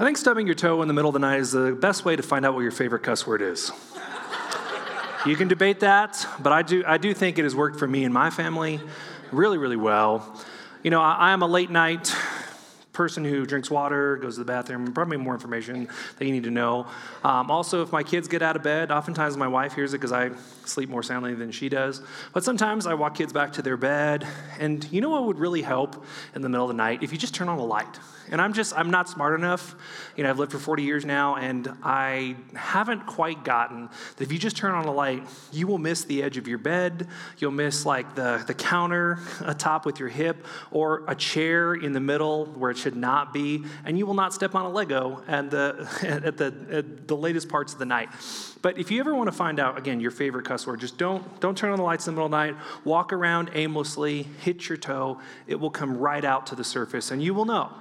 I think stubbing your toe in the middle of the night is the best way to find out what your favorite cuss word is. you can debate that, but I do, I do think it has worked for me and my family really, really well. You know, I, I am a late night person who drinks water, goes to the bathroom, probably more information that you need to know. Um, also, if my kids get out of bed, oftentimes my wife hears it because I sleep more soundly than she does. But sometimes I walk kids back to their bed, and you know what would really help in the middle of the night? If you just turn on a light. And I'm just, I'm not smart enough. You know, I've lived for 40 years now, and I haven't quite gotten that if you just turn on a light, you will miss the edge of your bed. You'll miss like the, the counter atop with your hip, or a chair in the middle where it not be, and you will not step on a Lego at the, at the, at the latest parts of the night. But if you ever want to find out, again, your favorite cuss word, just don't, don't turn on the lights in the middle of the night. Walk around aimlessly, hit your toe. It will come right out to the surface, and you will know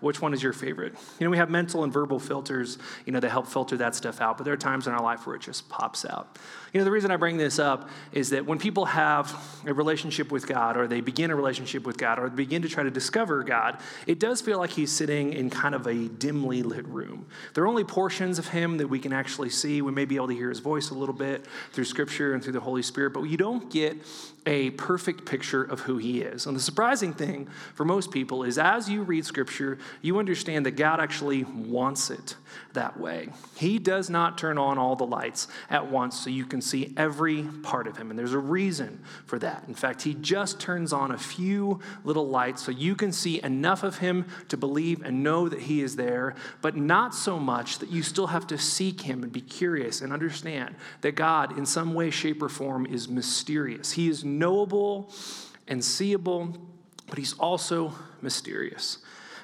which one is your favorite? You know, we have mental and verbal filters, you know, that help filter that stuff out, but there are times in our life where it just pops out. You know, the reason I bring this up is that when people have a relationship with God, or they begin a relationship with God, or begin to try to discover God, it does feel like He's sitting in kind of a dimly lit room. There are only portions of Him that we can actually see. We may be able to hear His voice a little bit through Scripture and through the Holy Spirit, but you don't get a perfect picture of who He is. And the surprising thing for most people is as you read Scripture, you understand that God actually wants it that way. He does not turn on all the lights at once so you can see every part of him. And there's a reason for that. In fact, he just turns on a few little lights so you can see enough of him to believe and know that he is there, but not so much that you still have to seek him and be curious and understand that God, in some way, shape, or form, is mysterious. He is knowable and seeable, but he's also mysterious.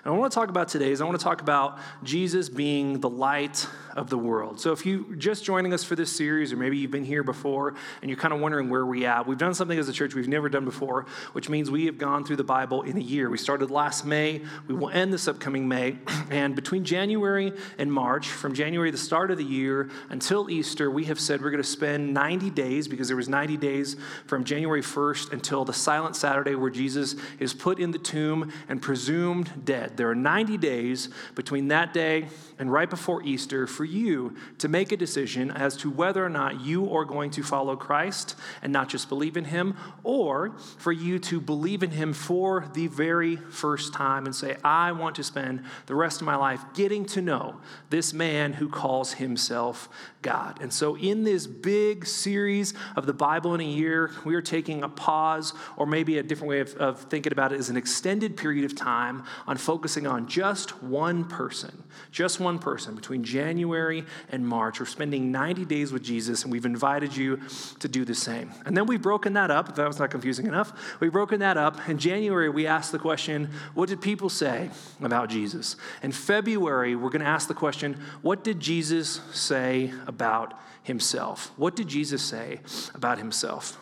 And I want to talk about today is I want to talk about Jesus being the light of the world. So if you are just joining us for this series, or maybe you've been here before and you're kind of wondering where we at, we've done something as a church we've never done before, which means we have gone through the Bible in a year. We started last May. We will end this upcoming May. And between January and March, from January, the start of the year, until Easter, we have said we're going to spend 90 days because there was 90 days from January 1st until the silent Saturday where Jesus is put in the tomb and presumed dead. There are 90 days between that day and right before Easter for you to make a decision as to whether or not you are going to follow Christ and not just believe in him, or for you to believe in him for the very first time and say, I want to spend the rest of my life getting to know this man who calls himself God. And so, in this big series of the Bible in a year, we are taking a pause, or maybe a different way of, of thinking about it is an extended period of time on focusing on just one person, just one person between January and March. We're spending 90 days with Jesus, and we've invited you to do the same. And then we've broken that up, if that was not confusing enough. We've broken that up. In January, we asked the question, What did people say about Jesus? In February, we're going to ask the question, What did Jesus say about himself? What did Jesus say about himself?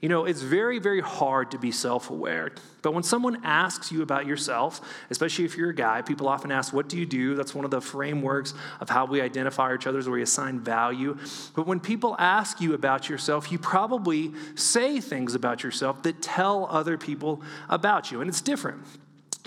You know, it's very, very hard to be self aware. But when someone asks you about yourself, especially if you're a guy, people often ask, What do you do? That's one of the frameworks of how we identify each other, is where we assign value. But when people ask you about yourself, you probably say things about yourself that tell other people about you. And it's different.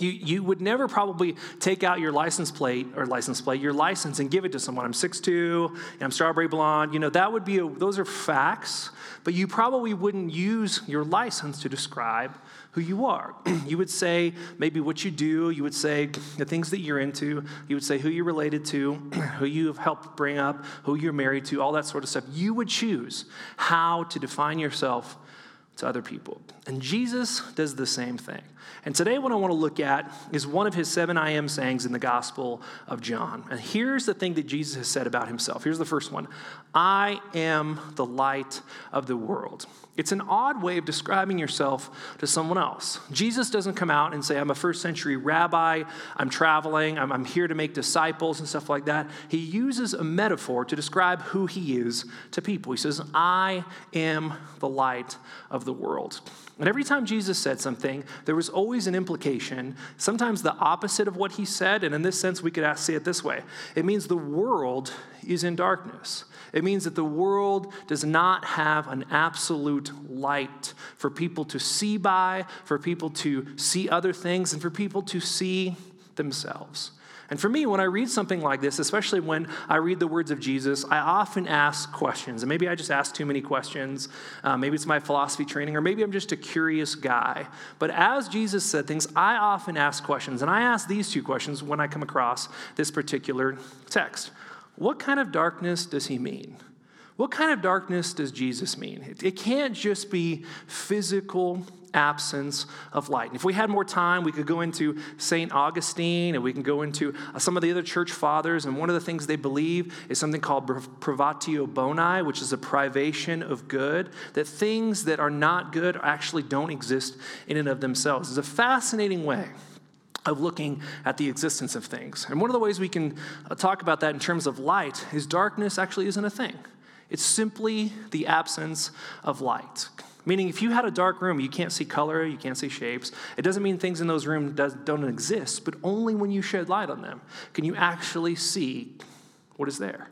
You, you would never probably take out your license plate or license plate, your license, and give it to someone. I'm 6'2, and I'm strawberry blonde. You know, that would be, a, those are facts, but you probably wouldn't use your license to describe who you are. you would say maybe what you do, you would say the things that you're into, you would say who you're related to, who you have helped bring up, who you're married to, all that sort of stuff. You would choose how to define yourself to other people. And Jesus does the same thing. And today, what I want to look at is one of his seven I am sayings in the Gospel of John. And here's the thing that Jesus has said about himself. Here's the first one I am the light of the world. It's an odd way of describing yourself to someone else. Jesus doesn't come out and say, I'm a first century rabbi, I'm traveling, I'm, I'm, here to make disciples and stuff like that. He uses a metaphor to describe who he is to people. He says, I am the light of the world. And every time Jesus said something, there was always an implication, sometimes the opposite of what he said. And in this sense, we could say it this way it means the world is in darkness. It means that the world does not have an absolute light for people to see by, for people to see other things, and for people to see themselves. And for me, when I read something like this, especially when I read the words of Jesus, I often ask questions. And maybe I just ask too many questions. Uh, maybe it's my philosophy training, or maybe I'm just a curious guy. But as Jesus said things, I often ask questions. And I ask these two questions when I come across this particular text What kind of darkness does he mean? What kind of darkness does Jesus mean? It, it can't just be physical absence of light. And if we had more time, we could go into St. Augustine and we can go into uh, some of the other church fathers. And one of the things they believe is something called privatio boni, which is a privation of good, that things that are not good actually don't exist in and of themselves. It's a fascinating way of looking at the existence of things. And one of the ways we can uh, talk about that in terms of light is darkness actually isn't a thing. It's simply the absence of light. Meaning, if you had a dark room, you can't see color, you can't see shapes. It doesn't mean things in those rooms don't exist, but only when you shed light on them can you actually see what is there.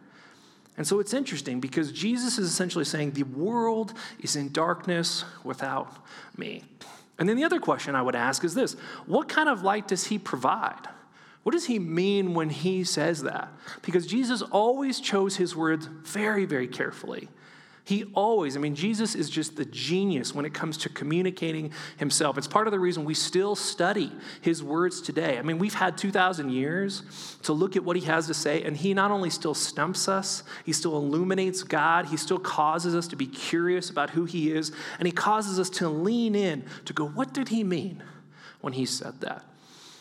And so it's interesting because Jesus is essentially saying the world is in darkness without me. And then the other question I would ask is this what kind of light does he provide? What does he mean when he says that? Because Jesus always chose his words very, very carefully. He always, I mean, Jesus is just the genius when it comes to communicating himself. It's part of the reason we still study his words today. I mean, we've had 2,000 years to look at what he has to say, and he not only still stumps us, he still illuminates God, he still causes us to be curious about who he is, and he causes us to lean in to go, what did he mean when he said that?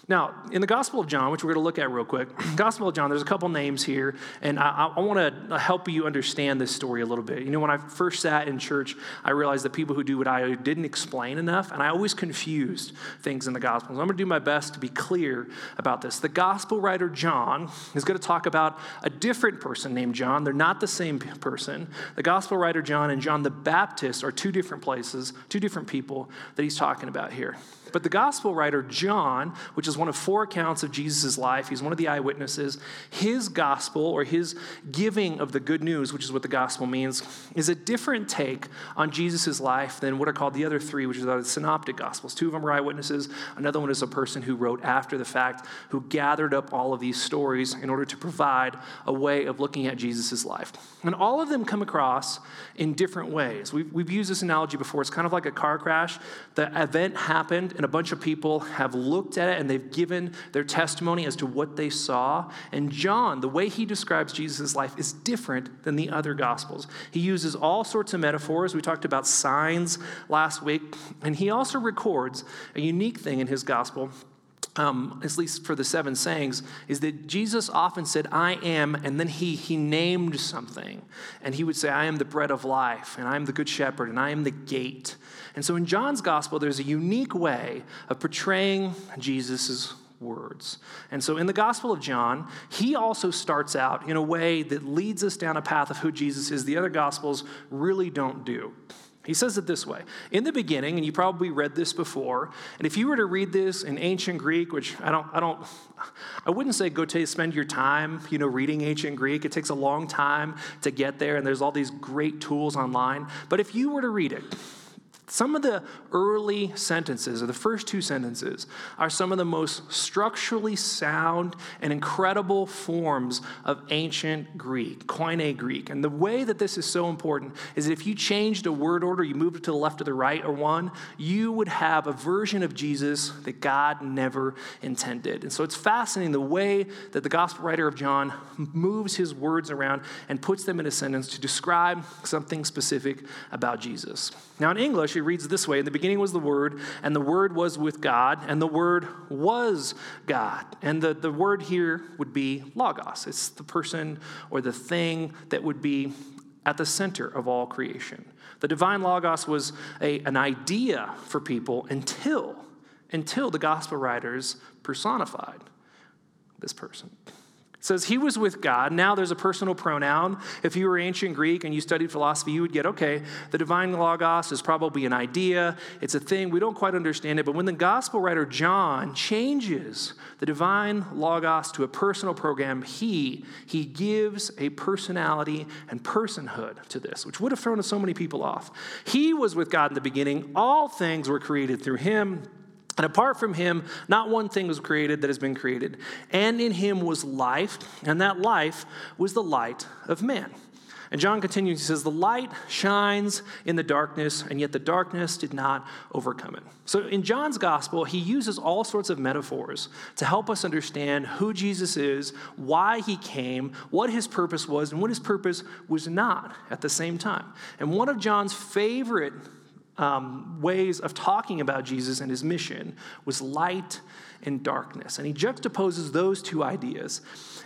Now, in the Gospel of John, which we're going to look at real quick, Gospel of John, there's a couple names here, and I, I want to help you understand this story a little bit. You know, when I first sat in church, I realized that people who do what I didn't explain enough, and I always confused things in the Gospels. I'm going to do my best to be clear about this. The Gospel writer John is going to talk about a different person named John. They're not the same person. The Gospel writer John and John the Baptist are two different places, two different people that he's talking about here. But the gospel writer, John, which is one of four accounts of Jesus' life, he's one of the eyewitnesses, his gospel or his giving of the good news, which is what the gospel means, is a different take on Jesus' life than what are called the other three, which are the synoptic gospels. Two of them are eyewitnesses, another one is a person who wrote after the fact, who gathered up all of these stories in order to provide a way of looking at Jesus' life. And all of them come across in different ways. We've, we've used this analogy before. It's kind of like a car crash. The event happened, and a bunch of people have looked at it and they've given their testimony as to what they saw. And John, the way he describes Jesus' life is different than the other gospels. He uses all sorts of metaphors. We talked about signs last week, and he also records a unique thing in his gospel. Um, at least for the seven sayings, is that Jesus often said, I am, and then he, he named something. And he would say, I am the bread of life, and I am the good shepherd, and I am the gate. And so in John's gospel, there's a unique way of portraying Jesus' words. And so in the Gospel of John, he also starts out in a way that leads us down a path of who Jesus is, the other Gospels really don't do. He says it this way In the beginning, and you probably read this before, and if you were to read this in ancient Greek, which I don't, I don't, I wouldn't say go to spend your time, you know, reading ancient Greek. It takes a long time to get there, and there's all these great tools online. But if you were to read it, some of the early sentences, or the first two sentences, are some of the most structurally sound and incredible forms of ancient Greek, Koine Greek. And the way that this is so important is that if you changed a word order, you moved it to the left or the right or one, you would have a version of Jesus that God never intended. And so it's fascinating the way that the gospel writer of John moves his words around and puts them in a sentence to describe something specific about Jesus. Now, in English, it reads this way In the beginning was the Word, and the Word was with God, and the Word was God. And the, the word here would be Logos. It's the person or the thing that would be at the center of all creation. The divine Logos was a, an idea for people until, until the gospel writers personified this person. It says he was with God. Now there's a personal pronoun. If you were ancient Greek and you studied philosophy, you would get okay, the divine logos is probably an idea, it's a thing, we don't quite understand it. But when the gospel writer John changes the divine logos to a personal pronoun, he, he gives a personality and personhood to this, which would have thrown so many people off. He was with God in the beginning, all things were created through him And apart from him, not one thing was created that has been created. And in him was life, and that life was the light of man. And John continues, he says, The light shines in the darkness, and yet the darkness did not overcome it. So in John's gospel, he uses all sorts of metaphors to help us understand who Jesus is, why he came, what his purpose was, and what his purpose was not at the same time. And one of John's favorite um, ways of talking about Jesus and his mission was light and darkness. And he juxtaposes those two ideas.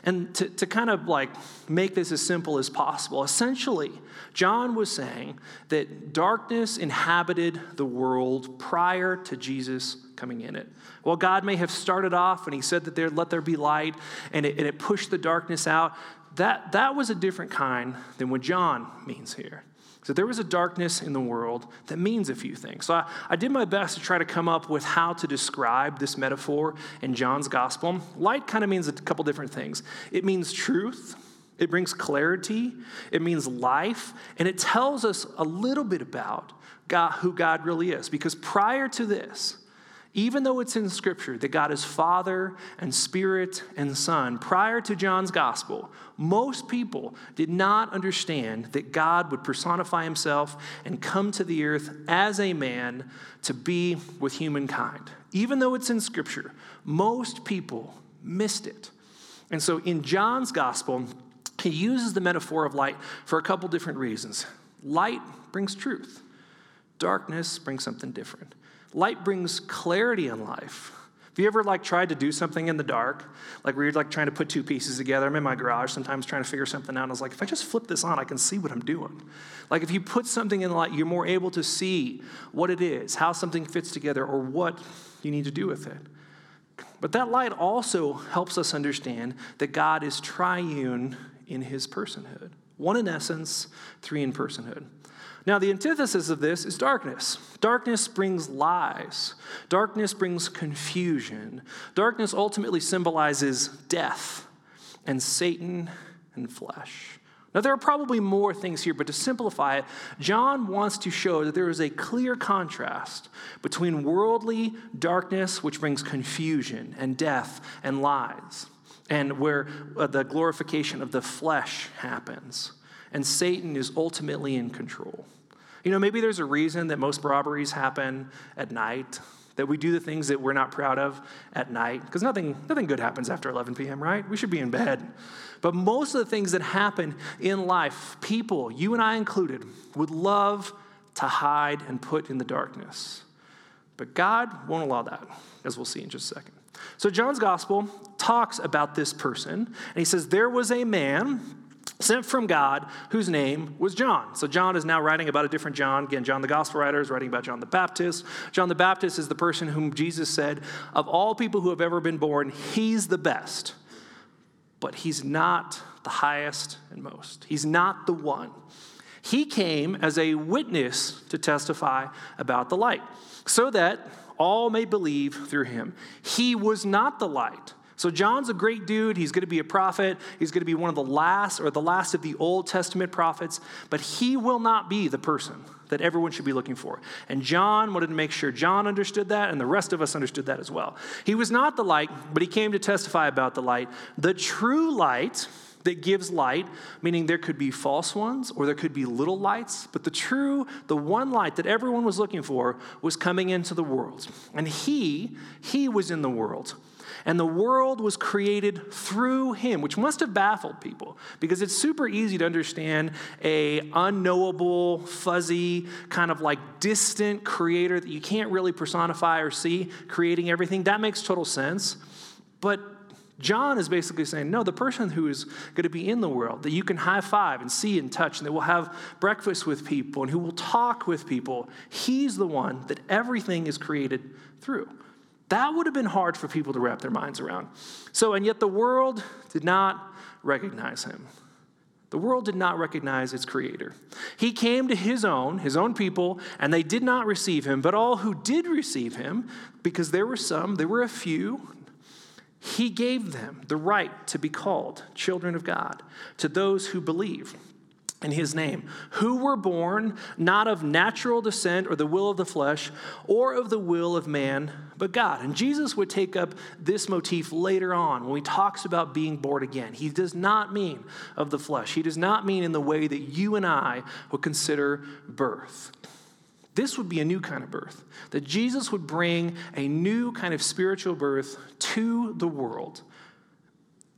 And to, to kind of like make this as simple as possible, essentially, John was saying that darkness inhabited the world prior to Jesus coming in it. Well, God may have started off and he said that there, let there be light, and it, and it pushed the darkness out. That, that was a different kind than what John means here. So there was a darkness in the world that means a few things. So I, I, did my best to try to come up with how to describe this metaphor in John's gospel. Light kind of means a couple different things. It means truth, it brings clarity, it means life, and it tells us a little bit about God, who God really is. Because prior to this, even though it's in Scripture that God is Father and Spirit and Son, prior to John's Gospel, most people did not understand that God would personify himself and come to the earth as a man to be with humankind. Even though it's in Scripture, most people missed it. And so in John's Gospel, he uses the metaphor of light for a couple different reasons. Light brings truth, darkness brings something different. Light brings clarity in life. Have you ever like tried to do something in the dark? Like where you're like trying to put two pieces together. I'm in my garage sometimes trying to figure something out. I was like, if I just flip this on, I can see what I'm doing. Like if you put something in the light, you're more able to see what it is, how something fits together, or what you need to do with it. But that light also helps us understand that God is triune in his personhood. One in essence, three in personhood. Now, the antithesis of this is darkness. Darkness brings lies, darkness brings confusion. Darkness ultimately symbolizes death and Satan and flesh. Now, there are probably more things here, but to simplify it, John wants to show that there is a clear contrast between worldly darkness, which brings confusion and death and lies, and where uh, the glorification of the flesh happens and Satan is ultimately in control. You know, maybe there's a reason that most robberies happen at night, that we do the things that we're not proud of at night, because nothing, nothing good happens after 11 p.m., right? We should be in bed. But most of the things that happen in life, people, you and I included, would love to hide and put in the darkness. But God won't allow that, as we'll see in just a second. So, John's gospel talks about this person, and he says, There was a man sent from God, whose name was John. So John is now writing about a different John. Again, John the Gospel writer is writing about John the Baptist. John the Baptist is the person whom Jesus said, of all people who have ever been born, he's the best. But he's not the highest and most. He's not the one. He came as a witness to testify about the light, so that all may believe through him. He was not the light so, John's a great dude. He's going to be a prophet. He's going to be one of the last or the last of the Old Testament prophets, but he will not be the person that everyone should be looking for. And John wanted to make sure John understood that, and the rest of us understood that as well. He was not the light, but he came to testify about the light. The true light that gives light, meaning there could be false ones or there could be little lights, but the true, the one light that everyone was looking for was coming into the world. And he, he was in the world and the world was created through him which must have baffled people because it's super easy to understand a unknowable fuzzy kind of like distant creator that you can't really personify or see creating everything that makes total sense but John is basically saying, no, the person who is going to be in the world, that you can high five and see and touch, and that will have breakfast with people and who will talk with people, he's the one that everything is created through. That would have been hard for people to wrap their minds around. So, and yet the world did not recognize him. The world did not recognize its creator. He came to his own, his own people, and they did not receive him. But all who did receive him, because there were some, there were a few, he gave them the right to be called children of God to those who believe in his name, who were born not of natural descent or the will of the flesh or of the will of man, but God. And Jesus would take up this motif later on when he talks about being born again. He does not mean of the flesh, he does not mean in the way that you and I would consider birth. This would be a new kind of birth, that Jesus would bring a new kind of spiritual birth to the world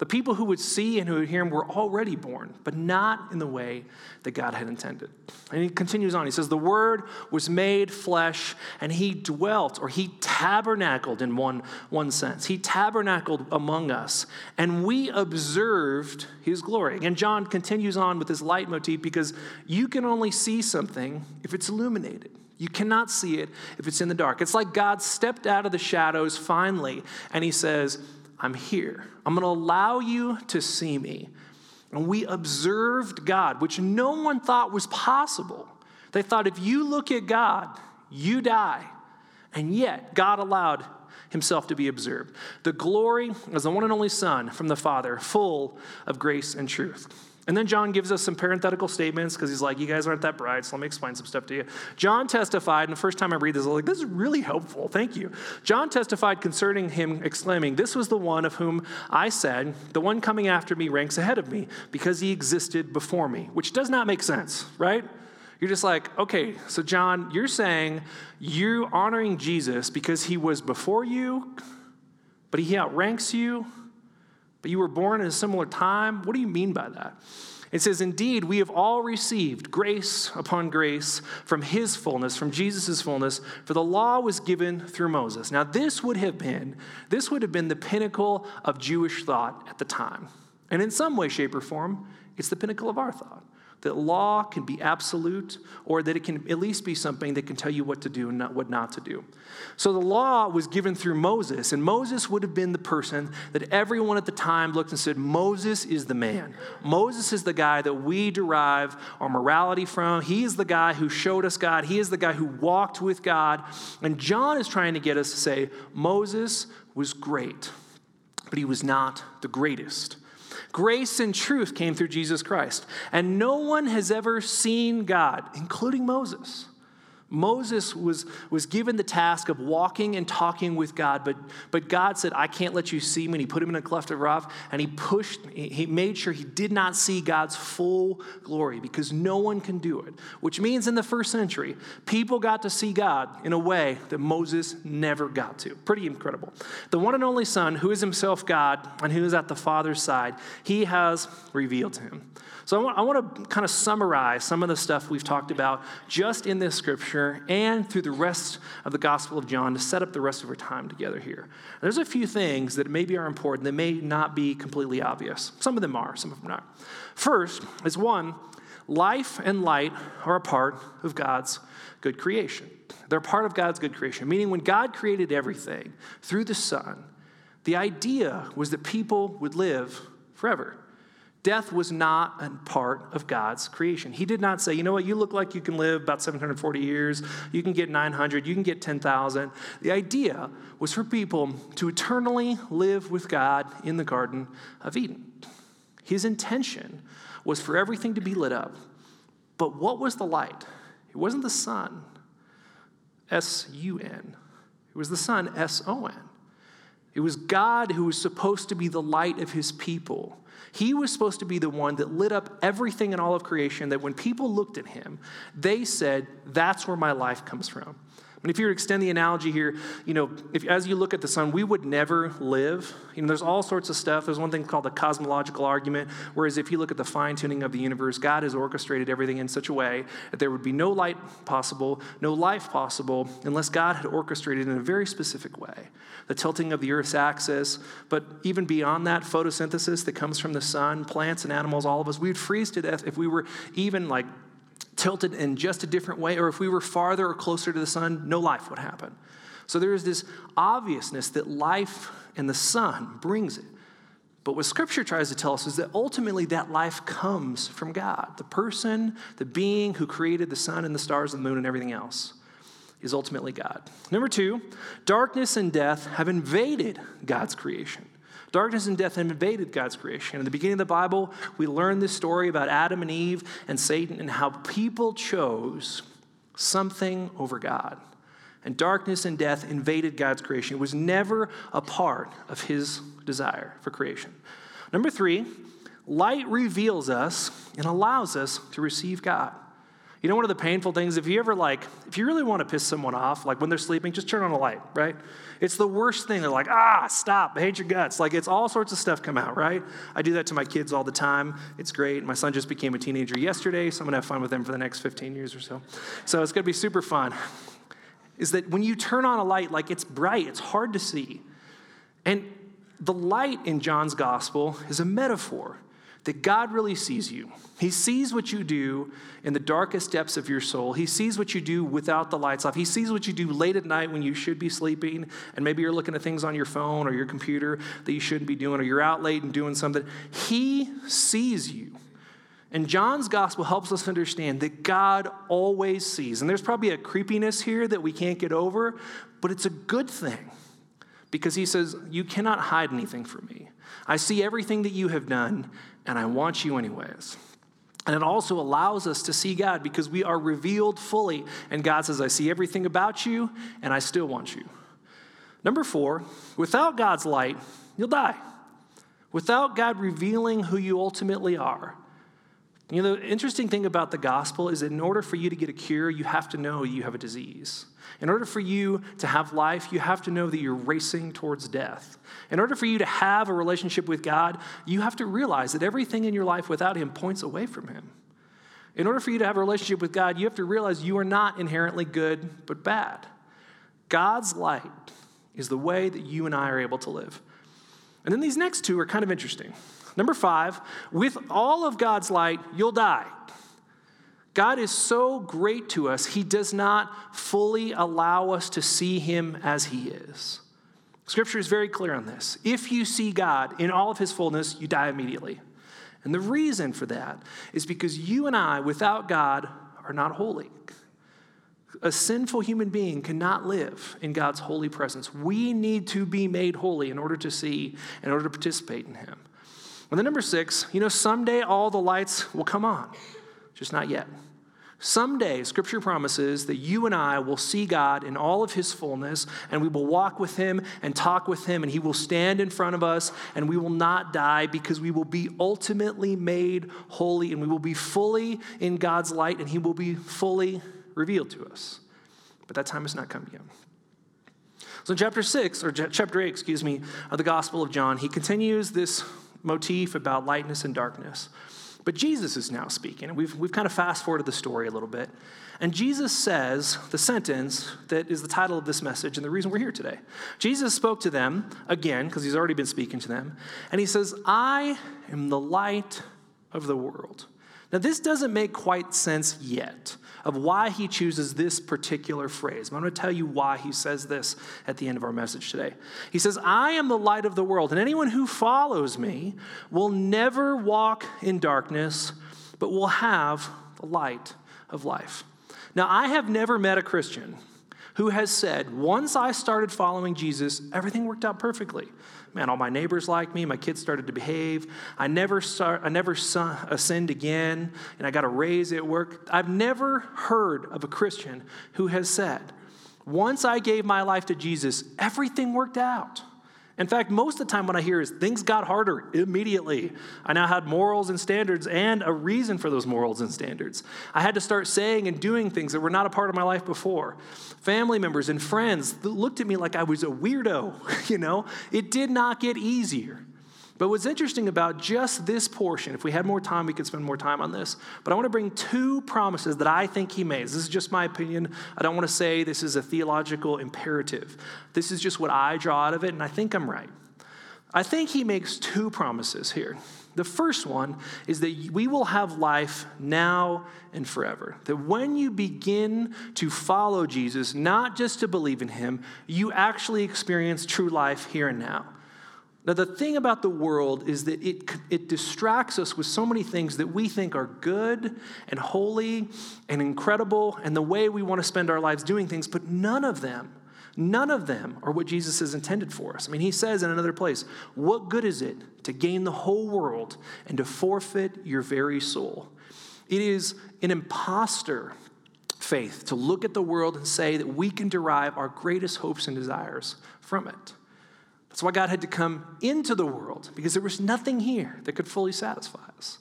the people who would see and who would hear him were already born, but not in the way that God had intended. And he continues on. He says, The Word was made flesh, and he dwelt, or he tabernacled in one, one sense. He tabernacled among us, and we observed his glory. And John continues on with this leitmotif because you can only see something if it's illuminated. You cannot see it if it's in the dark. It's like God stepped out of the shadows finally, and he says, I'm here. I'm going to allow you to see me. And we observed God, which no one thought was possible. They thought if you look at God, you die. And yet, God allowed himself to be observed. The glory as the one and only Son from the Father, full of grace and truth. And then John gives us some parenthetical statements because he's like, You guys aren't that bright, so let me explain some stuff to you. John testified, and the first time I read this, I was like, This is really helpful. Thank you. John testified concerning him, exclaiming, This was the one of whom I said, The one coming after me ranks ahead of me because he existed before me, which does not make sense, right? You're just like, okay, so John, you're saying you're honoring Jesus because he was before you, but he outranks you but you were born in a similar time. What do you mean by that? It says, Indeed, we have all received grace upon grace from his fullness, from Jesus' fullness, for the law was given through Moses. Now, this would have been, this would have been the pinnacle of Jewish thought at the time. And in some way, shape, or form, it's the pinnacle of our thought that law can be absolute or that it can at least be something that can tell you what to do and not, what not to do. So the law was given through Moses, and Moses would have been the person that everyone at the time looked and said, Moses is the man. Moses is the guy that we derive our morality from. He is the guy who showed us God, he is the guy who walked with God. And John is trying to get us to say, Moses was great, but he was not the greatest. Grace and truth came through Jesus Christ. And no one has ever seen God, including Moses. Moses was, was given the task of walking and talking with God, but, but God said, I can't let you see me. And he put him in a cleft of rock, and he pushed, he made sure he did not see God's full glory because no one can do it. Which means in the first century, people got to see God in a way that Moses never got to. Pretty incredible. The one and only Son, who is himself God and who is at the Father's side, he has revealed to him. So I want, I want to kind of summarize some of the stuff we've talked about just in this scripture and through the rest of the Gospel of John to set up the rest of our time together here. There's a few things that maybe are important that may not be completely obvious. Some of them are, some of them not. First is one, life and light are a part of God's good creation. They're part of God's good creation, meaning when God created everything through the Son, the idea was that people would live forever. Death was not a part of God's creation. He did not say, you know what, you look like you can live about 740 years, you can get 900, you can get 10,000. The idea was for people to eternally live with God in the Garden of Eden. His intention was for everything to be lit up. But what was the light? It wasn't the sun, S U N. It was the sun, S O N. It was God who was supposed to be the light of his people he was supposed to be the one that lit up everything in all of creation, that when people looked at him, they said, That's where my life comes from. And if you extend the analogy here, you know, if, as you look at the sun, we would never live. You know, there's all sorts of stuff. There's one thing called the cosmological argument, whereas if you look at the fine tuning of the universe, God has orchestrated everything in such a way that there would be no light possible, no life possible, unless God had orchestrated in a very specific way. The tilting of the Earth's axis, but even beyond that, photosynthesis that comes from the sun, plants and animals, all of us, we'd freeze to death if we were even like tilted in just a different way, or if we were farther or closer to the sun, no life would happen. So there is this obviousness that life and the sun brings it. But what scripture tries to tell us is that ultimately that life comes from God. The person, the being who created the sun and the stars and the moon and everything else is ultimately God. Number two, darkness and death have invaded God's creation. Darkness and death have invaded God's creation. In the beginning of the Bible, we learn this story about Adam and Eve and Satan and how people chose something over God. And darkness and death invaded God's creation. It was never a part of his desire for creation. Number three, light reveals us and allows us to receive God. You know, one of the painful things, if you ever like, if you really want to piss someone off, like when they're sleeping, just turn on a light, right? It's the worst thing. They're like, ah, stop, I hate your guts. Like it's all sorts of stuff come out, right? I do that to my kids all the time. It's great. My son just became a teenager yesterday, so I'm gonna have fun with him for the next 15 years or so. So it's gonna be super fun. Is that when you turn on a light, like it's bright, it's hard to see. And the light in John's gospel is a metaphor that God really sees you. He sees what you do in the darkest depths of your soul. He sees what you do without the lights off. He sees what you do late at night when you should be sleeping, and maybe you're looking at things on your phone or your computer that you shouldn't be doing, or you're out late and doing something. He sees you. And John's gospel helps us understand that God always sees. And there's probably a creepiness here that we can't get over, but it's a good thing because he says, You cannot hide anything from me. I see everything that you have done, and I want you anyways. And it also allows us to see God because we are revealed fully. And God says, I see everything about you, and I still want you. Number four, without God's light, you'll die. Without God revealing who you ultimately are, you know, the interesting thing about the gospel is that in order for you to get a cure, you have to know you have a disease. In order for you to have life, you have to know that you're racing towards death. In order for you to have a relationship with God, you have to realize that everything in your life without Him points away from Him. In order for you to have a relationship with God, you have to realize you are not inherently good, but bad. God's light is the way that you and I are able to live. And then these next two are kind of interesting. Number five, with all of God's light, you'll die. God is so great to us, He does not fully allow us to see Him as He is. Scripture is very clear on this. If you see God in all of His fullness, you die immediately. And the reason for that is because you and I, without God, are not holy. A sinful human being cannot live in God's holy presence. We need to be made holy in order to see, in order to participate in Him. And then number six, you know, someday all the lights will come on, just not yet. Someday, Scripture promises that you and I will see God in all of His fullness, and we will walk with Him and talk with Him, and He will stand in front of us, and we will not die because we will be ultimately made holy, and we will be fully in God's light, and He will be fully revealed to us. But that time has not come yet. So in chapter 6, or chapter 8, excuse me, of the Gospel of John, he continues this motif about lightness and darkness. But Jesus is now speaking, and we've, we've kind of fast forwarded the story a little bit. And Jesus says the sentence that is the title of this message and the reason we're here today. Jesus spoke to them again, because he's already been speaking to them, and he says, I am the light of the world. Now, this doesn't make quite sense yet of why he chooses this particular phrase. I'm going to tell you why he says this at the end of our message today. He says, I am the light of the world, and anyone who follows me will never walk in darkness, but will have the light of life. Now, I have never met a Christian who has said, once I started following Jesus, everything worked out perfectly. Man, all my neighbors like me. My kids started to behave. I never, I never sinned again, and I got a raise at work. I've never heard of a Christian who has said, once I gave my life to Jesus, everything worked out. In fact, most of the time, what I hear is things got harder immediately. I now had morals and standards and a reason for those morals and standards. I had to start saying and doing things that were not a part of my life before. Family members and friends looked at me like I was a weirdo, you know? It did not get easier. But what's interesting about just this portion, if we had more time, we could spend more time on this. But I want to bring two promises that I think he made. This is just my opinion. I don't want to say this is a theological imperative. This is just what I draw out of it, and I think I'm right. I think he makes two promises here. The first one is that we will have life now and forever. That when you begin to follow Jesus, not just to believe in him, you actually experience true life here and now. Now, the thing about the world is that it, it distracts us with so many things that we think are good and holy and incredible and the way we want to spend our lives doing things, but none of them, None of them are what Jesus has intended for us. I mean, he says in another place, What good is it to gain the whole world and to forfeit your very soul? It is an impostor faith to look at the world and say that we can derive our greatest hopes and desires from it. That's why God had to come into the world, because there was nothing here that could fully satisfy us.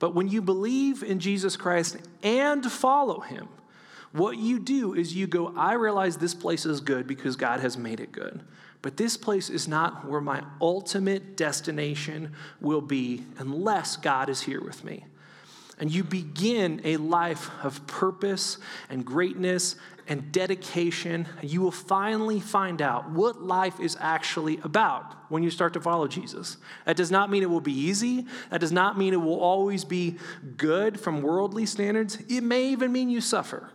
But when you believe in Jesus Christ and follow him, what you do is you go, I realize this place is good because God has made it good. But this place is not where my ultimate destination will be unless God is here with me and you begin a life of purpose and greatness and dedication, you will finally find out what life is actually about when you start to follow Jesus. That does not mean it will be easy. That does not mean it will always be good from worldly standards. It may even mean you suffer.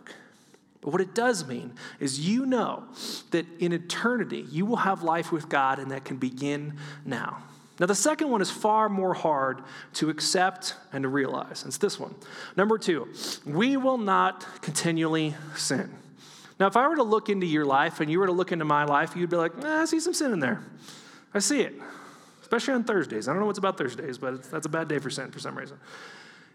But what it does mean is you know that in eternity you will have life with God and that can begin now. Now, the second one is far more hard to accept and to realize. It's this one. Number two, we will not continually sin. Now, if I were to look into your life and you were to look into my life, you'd be like, I see some sin in there. I see it, especially on Thursdays. I don't know what's about Thursdays, but that's a bad day for sin for some reason.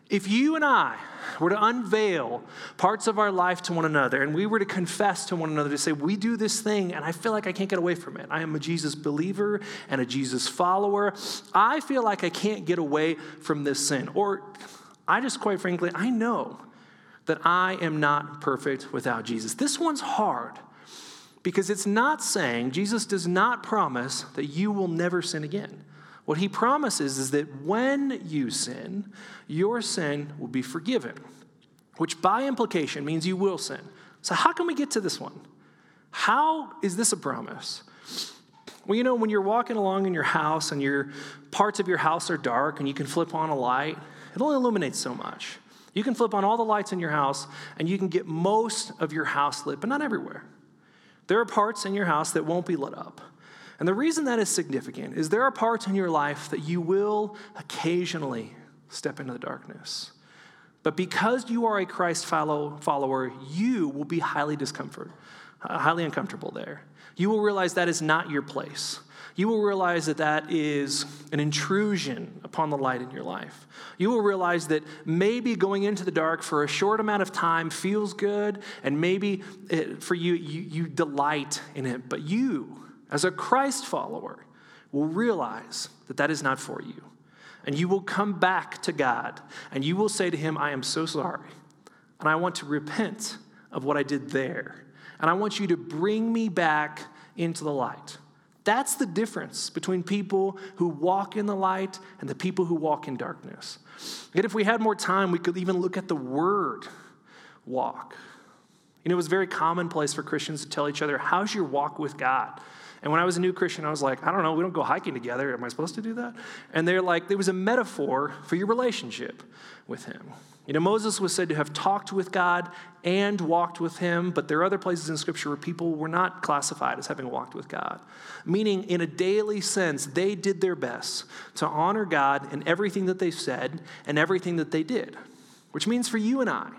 If you and I were to unveil parts of our life to one another and we were to confess to one another to say, We do this thing and I feel like I can't get away from it. I am a Jesus believer and a Jesus follower. I feel like I can't get away from this sin. Or I just, quite frankly, I know that I am not perfect without Jesus. This one's hard because it's not saying, Jesus does not promise that you will never sin again. What he promises is that when you sin, your sin will be forgiven, which by implication means you will sin. So, how can we get to this one? How is this a promise? Well, you know, when you're walking along in your house and your parts of your house are dark and you can flip on a light, it only illuminates so much. You can flip on all the lights in your house and you can get most of your house lit, but not everywhere. There are parts in your house that won't be lit up. And the reason that is significant is there are parts in your life that you will occasionally step into the darkness. But because you are a Christ follow, follower, you will be highly discomfort, uh, highly uncomfortable there. You will realize that is not your place. You will realize that that is an intrusion upon the light in your life. You will realize that maybe going into the dark for a short amount of time feels good, and maybe it, for you, you, you delight in it. But you, as a Christ follower, will realize that that is not for you. And you will come back to God and you will say to Him, I am so sorry. And I want to repent of what I did there. And I want you to bring me back into the light. That's the difference between people who walk in the light and the people who walk in darkness. Yet, if we had more time, we could even look at the word walk. You know, it was very commonplace for Christians to tell each other, How's your walk with God? And when I was a new Christian, I was like, I don't know, we don't go hiking together. Am I supposed to do that? And they're like, there was a metaphor for your relationship with Him. You know, Moses was said to have talked with God and walked with Him, but there are other places in Scripture where people were not classified as having walked with God. Meaning, in a daily sense, they did their best to honor God in everything that they said and everything that they did. Which means for you and I,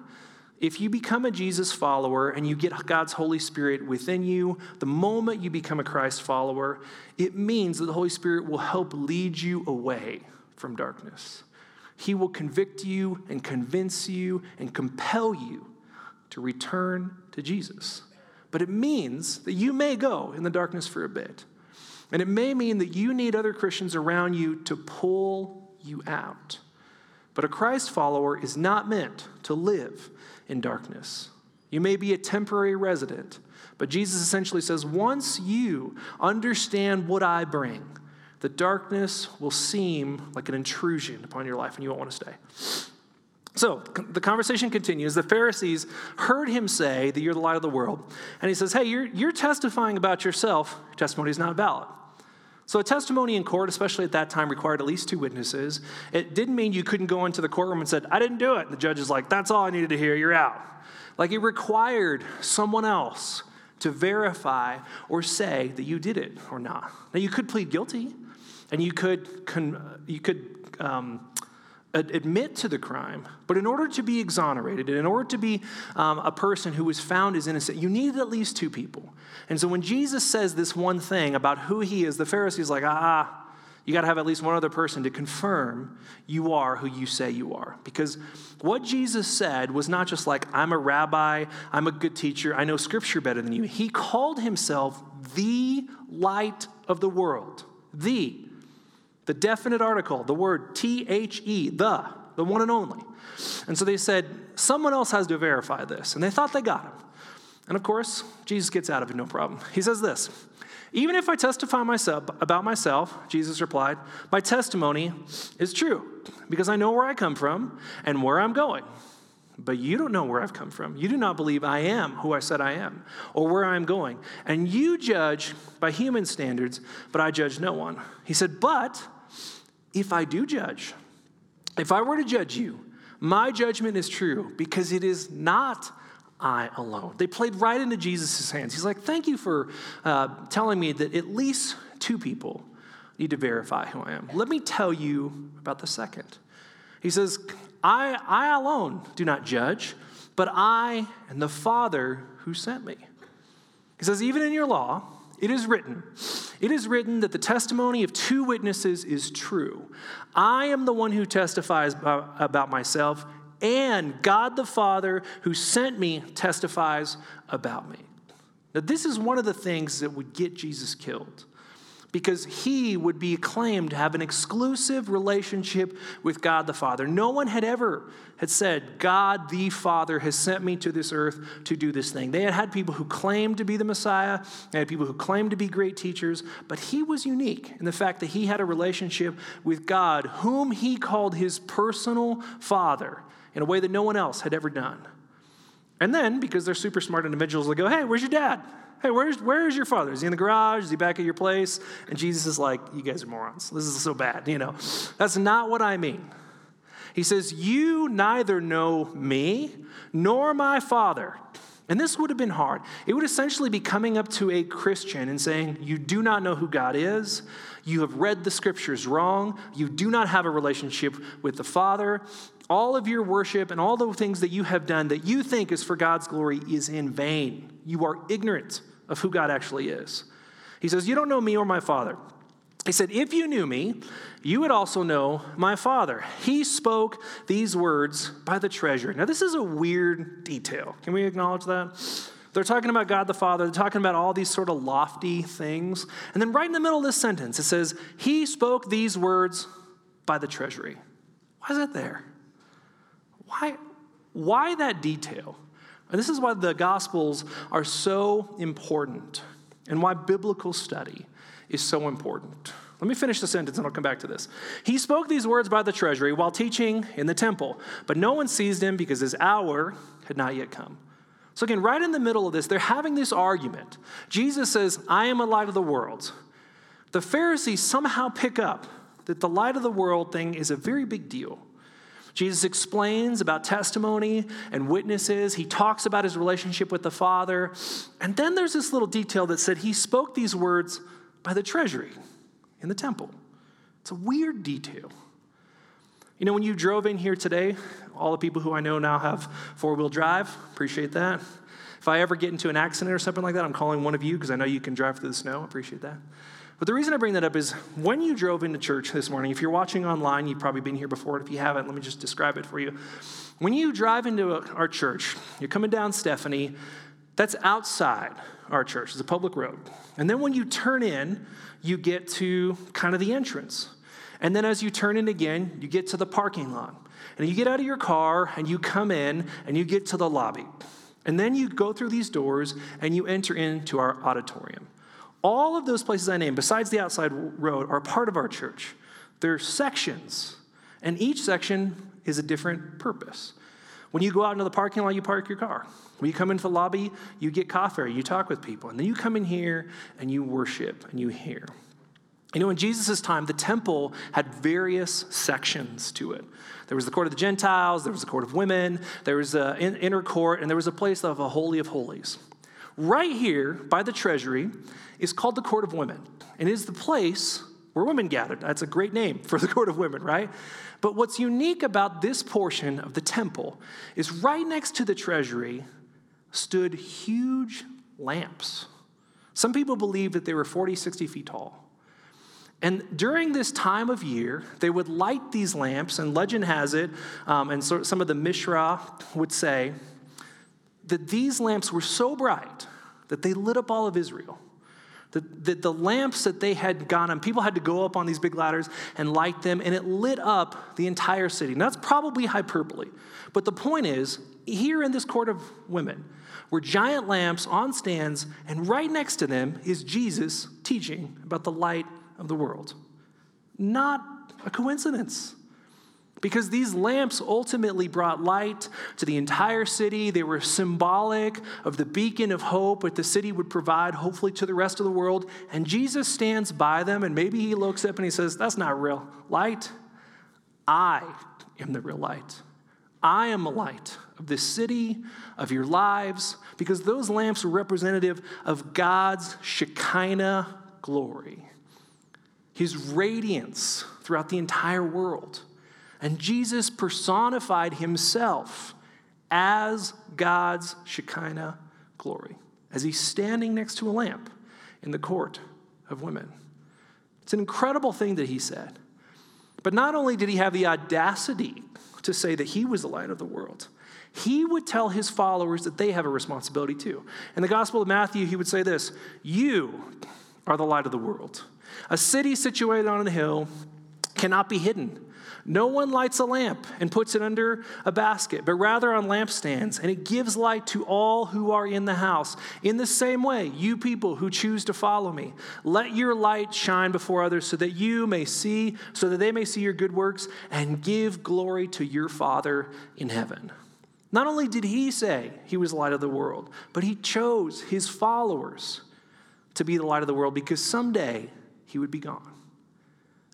if you become a Jesus follower and you get God's Holy Spirit within you, the moment you become a Christ follower, it means that the Holy Spirit will help lead you away from darkness. He will convict you and convince you and compel you to return to Jesus. But it means that you may go in the darkness for a bit. And it may mean that you need other Christians around you to pull you out. But a Christ follower is not meant to live in darkness. You may be a temporary resident, but Jesus essentially says once you understand what I bring, the darkness will seem like an intrusion upon your life and you won't want to stay. So the conversation continues. The Pharisees heard him say that you're the light of the world. And he says, Hey, you're, you're testifying about yourself. Your testimony is not valid. So, a testimony in court, especially at that time, required at least two witnesses. It didn't mean you couldn't go into the courtroom and said, I didn't do it. The judge is like, That's all I needed to hear, you're out. Like it required someone else to verify or say that you did it or not. Now, you could plead guilty and you could, con- you could um, admit to the crime, but in order to be exonerated, and in order to be um, a person who was found as innocent, you needed at least two people. And so when Jesus says this one thing about who he is, the Pharisees like, ah, you got to have at least one other person to confirm you are who you say you are. Because what Jesus said was not just like, I'm a rabbi, I'm a good teacher, I know scripture better than you. He called himself the light of the world. The. The definite article, the word T H E, the, the one and only. And so they said, someone else has to verify this. And they thought they got him. And of course, Jesus gets out of it, no problem. He says this Even if I testify myself about myself, Jesus replied, my testimony is true, because I know where I come from and where I'm going. But you don't know where I've come from. You do not believe I am who I said I am or where I'm going. And you judge by human standards, but I judge no one. He said, But if I do judge, if I were to judge you, my judgment is true because it is not I alone. They played right into Jesus' hands. He's like, Thank you for uh, telling me that at least two people need to verify who I am. Let me tell you about the second. He says, I, I alone do not judge, but I and the Father who sent me. He says, Even in your law, it is written, it is written that the testimony of two witnesses is true. I am the one who testifies about myself, and God the Father who sent me testifies about me. Now, this is one of the things that would get Jesus killed because he would be claimed to have an exclusive relationship with God the Father. No one had ever had said, God the Father has sent me to this earth to do this thing. They had had people who claimed to be the Messiah, they had people who claimed to be great teachers, but he was unique in the fact that he had a relationship with God, whom he called his personal Father in a way that no one else had ever done. And then, because they're super smart individuals, they go, Hey, where's your dad? Hey, where's, where's your father? Is he in the garage? Is he back at your place? And Jesus is like, You guys are morons. This is so bad. You know, that's not what I mean. He says, You neither know me nor my father. And this would have been hard. It would essentially be coming up to a Christian and saying, You do not know who God is. You have read the scriptures wrong. You do not have a relationship with the Father. All of your worship and all the things that you have done that you think is for God's glory is in vain. You are ignorant of who God actually is. He says, You don't know me or my Father. He said, If you knew me, you would also know my Father. He spoke these words by the treasury. Now, this is a weird detail. Can we acknowledge that? They're talking about God the Father, they're talking about all these sort of lofty things. And then, right in the middle of this sentence, it says, He spoke these words by the treasury. Why is that there? Why, why that detail? And this is why the Gospels are so important and why biblical study is so important. Let me finish the sentence and I'll come back to this. He spoke these words by the treasury while teaching in the temple, but no one seized him because his hour had not yet come. So, again, right in the middle of this, they're having this argument. Jesus says, I am a light of the world. The Pharisees somehow pick up that the light of the world thing is a very big deal. Jesus explains about testimony and witnesses. He talks about his relationship with the Father. And then there's this little detail that said he spoke these words by the treasury in the temple. It's a weird detail. You know, when you drove in here today, all the people who I know now have four wheel drive. Appreciate that. If I ever get into an accident or something like that, I'm calling one of you because I know you can drive through the snow. Appreciate that. But the reason I bring that up is when you drove into church this morning, if you're watching online, you've probably been here before. If you haven't, let me just describe it for you. When you drive into our church, you're coming down Stephanie, that's outside our church, it's a public road. And then when you turn in, you get to kind of the entrance. And then as you turn in again, you get to the parking lot. And you get out of your car and you come in and you get to the lobby. And then you go through these doors and you enter into our auditorium. All of those places I named, besides the outside road, are part of our church. They're sections, and each section is a different purpose. When you go out into the parking lot, you park your car. When you come into the lobby, you get coffee, you talk with people. And then you come in here and you worship and you hear. You know, in Jesus' time, the temple had various sections to it. There was the court of the Gentiles, there was the court of women, there was an inner court, and there was a place of a holy of holies. Right here by the treasury is called the court of women, and is the place where women gathered. That's a great name for the court of women, right? But what's unique about this portion of the temple is right next to the treasury stood huge lamps. Some people believe that they were 40, 60 feet tall. And during this time of year, they would light these lamps, and legend has it, um, and so some of the Mishnah would say, that these lamps were so bright that they lit up all of Israel. The, the, the, lamps that they had gone on, people had to go up on these big ladders and light them, and it lit up the entire city. Now, that's probably hyperbole. But the point is, here in this court of women were giant lamps on stands, and right next to them is Jesus teaching about the light of the world. Not a coincidence. Because these lamps ultimately brought light to the entire city. They were symbolic of the beacon of hope that the city would provide, hopefully, to the rest of the world. And Jesus stands by them, and maybe he looks up and he says, That's not real light. I am the real light. I am the light of this city, of your lives, because those lamps were representative of God's Shekinah glory, his radiance throughout the entire world. And Jesus personified himself as God's Shekinah glory, as he's standing next to a lamp in the court of women. It's an incredible thing that he said. But not only did he have the audacity to say that he was the light of the world, he would tell his followers that they have a responsibility too. In the Gospel of Matthew, he would say this You are the light of the world. A city situated on a hill cannot be hidden. No one lights a lamp and puts it under a basket, but rather on lampstands, and it gives light to all who are in the house. In the same way, you people who choose to follow me, let your light shine before others so that you may see, so that they may see your good works and give glory to your Father in heaven. Not only did he say he was the light of the world, but he chose his followers to be the light of the world because someday he would be gone.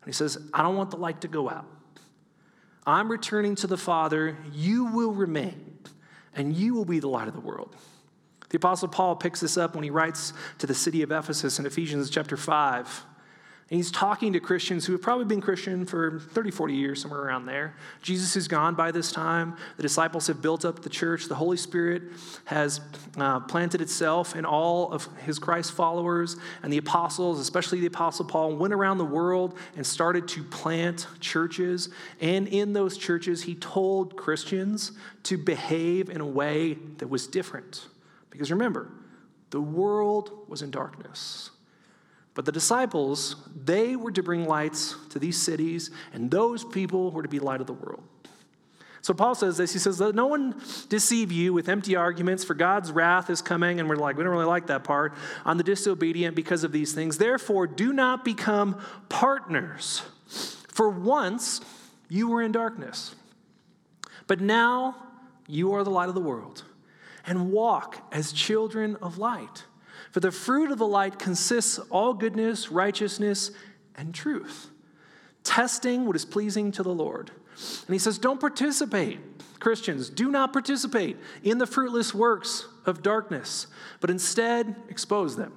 And he says, I don't want the light to go out. I'm returning to the Father. You will remain, and you will be the light of the world. The Apostle Paul picks this up when he writes to the city of Ephesus in Ephesians chapter 5. And he's talking to Christians who have probably been Christian for 30, 40 years, somewhere around there. Jesus is gone by this time. The disciples have built up the church. The Holy Spirit has uh, planted itself in all of his Christ followers. And the apostles, especially the Apostle Paul, went around the world and started to plant churches. And in those churches, he told Christians to behave in a way that was different. Because remember, the world was in darkness. But the disciples, they were to bring lights to these cities, and those people were to be light of the world. So Paul says this. He says, Let no one deceive you with empty arguments, for God's wrath is coming. And we're like, we don't really like that part on the disobedient because of these things. Therefore, do not become partners. For once you were in darkness, but now you are the light of the world, and walk as children of light. For the fruit of the light consists all goodness, righteousness, and truth, testing what is pleasing to the Lord. And he says, Don't participate, Christians, do not participate in the fruitless works of darkness, but instead expose them.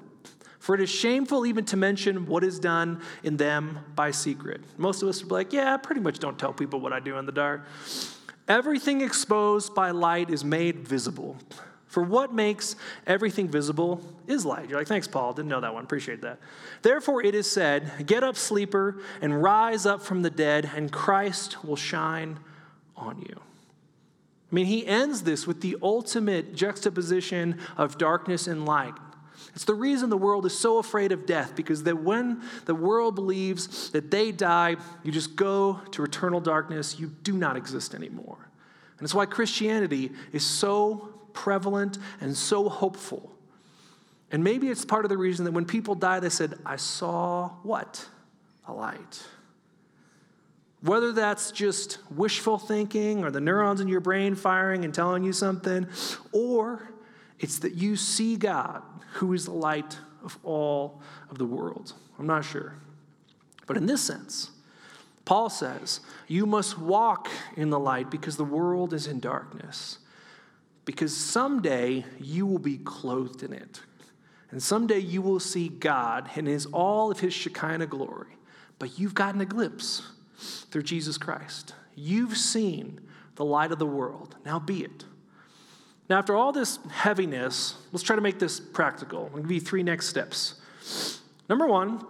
For it is shameful even to mention what is done in them by secret. Most of us would be like, Yeah, I pretty much don't tell people what I do in the dark. Everything exposed by light is made visible. For what makes everything visible is light. You're like, thanks, Paul. Didn't know that one. Appreciate that. Therefore, it is said, Get up, sleeper, and rise up from the dead, and Christ will shine on you. I mean, he ends this with the ultimate juxtaposition of darkness and light. It's the reason the world is so afraid of death, because that when the world believes that they die, you just go to eternal darkness, you do not exist anymore. And it's why Christianity is so prevalent and so hopeful. And maybe it's part of the reason that when people die, they said, I saw what? A light. Whether that's just wishful thinking or the neurons in your brain firing and telling you something, or it's that you see God, who is the light of all of the world. I'm not sure. But in this sense, Paul says, You must walk in the light because the world is in darkness because someday you will be clothed in it. And someday you will see God in his, all of his Shekinah glory. but you've gotten a glimpse through Jesus Christ. You've seen the light of the world. Now be it. Now, after all this heaviness, let's try to make this practical. I'm going to give you three next steps. Number one,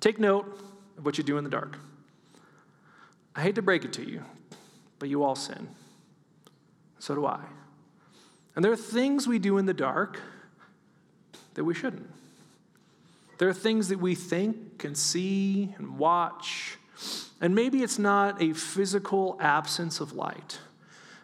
take note of what you do in the dark. I hate to break it to you, but you all sin. So do I. And there are things we do in the dark that we shouldn't. There are things that we think and see and watch, and maybe it's not a physical absence of light.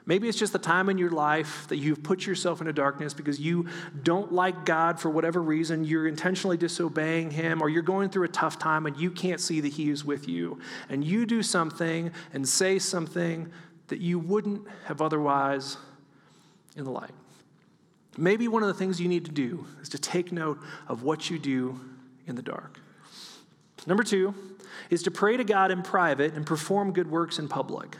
Maybe it's just the time in your life that you've put yourself into darkness because you don't like God for whatever reason. You're intentionally disobeying Him, or you're going through a tough time and you can't see that He is with you. And you do something and say something that you wouldn't have otherwise in the light. Maybe one of the things you need to do is to take note of what you do in the dark. Number two is to pray to God in private and perform good works in public.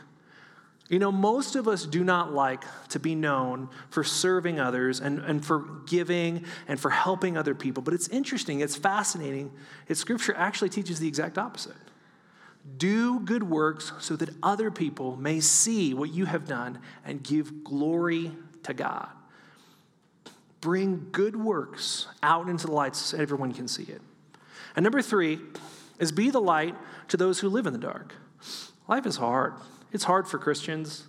You know, most of us do not like to be known for serving others and, and for giving and for helping other people. But it's interesting, it's fascinating. It's scripture actually teaches the exact opposite. Do good works so that other people may see what you have done and give glory to God. Bring good works out into the light so everyone can see it. And number three is be the light to those who live in the dark. Life is hard. It's hard for Christians,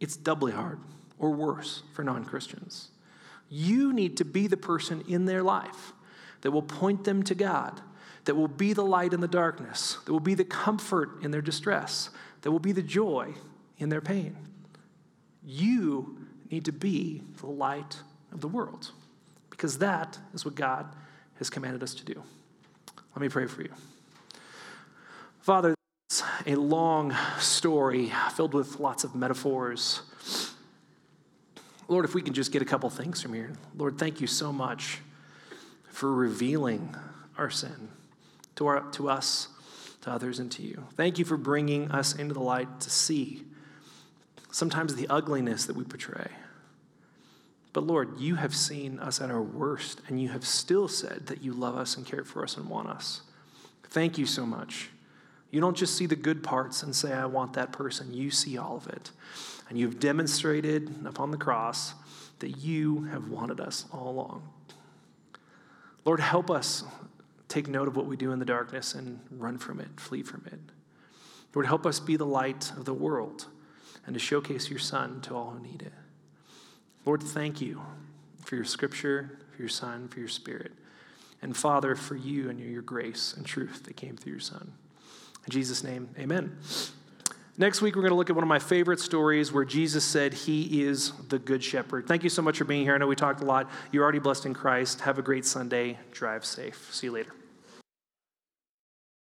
it's doubly hard, or worse, for non Christians. You need to be the person in their life that will point them to God, that will be the light in the darkness, that will be the comfort in their distress, that will be the joy in their pain. You need to be the light of the world because that is what God has commanded us to do. Let me pray for you. Father, it's a long story filled with lots of metaphors. Lord, if we can just get a couple things from here. Lord, thank you so much for revealing our sin to, our, to us, to others, and to you. Thank you for bringing us into the light to see sometimes the ugliness that we portray. But Lord, you have seen us at our worst, and you have still said that you love us and care for us and want us. Thank you so much. You don't just see the good parts and say, I want that person. You see all of it. And you've demonstrated upon the cross that you have wanted us all along. Lord, help us take note of what we do in the darkness and run from it, flee from it. Lord, help us be the light of the world and to showcase your Son to all who need it. Lord, thank you for your scripture, for your Son, for your Spirit. And Father, for you and your grace and truth that came through your Son. In Jesus' name, amen. Next week, we're going to look at one of my favorite stories where Jesus said he is the good shepherd. Thank you so much for being here. I know we talked a lot. You're already blessed in Christ. Have a great Sunday. Drive safe. See you later.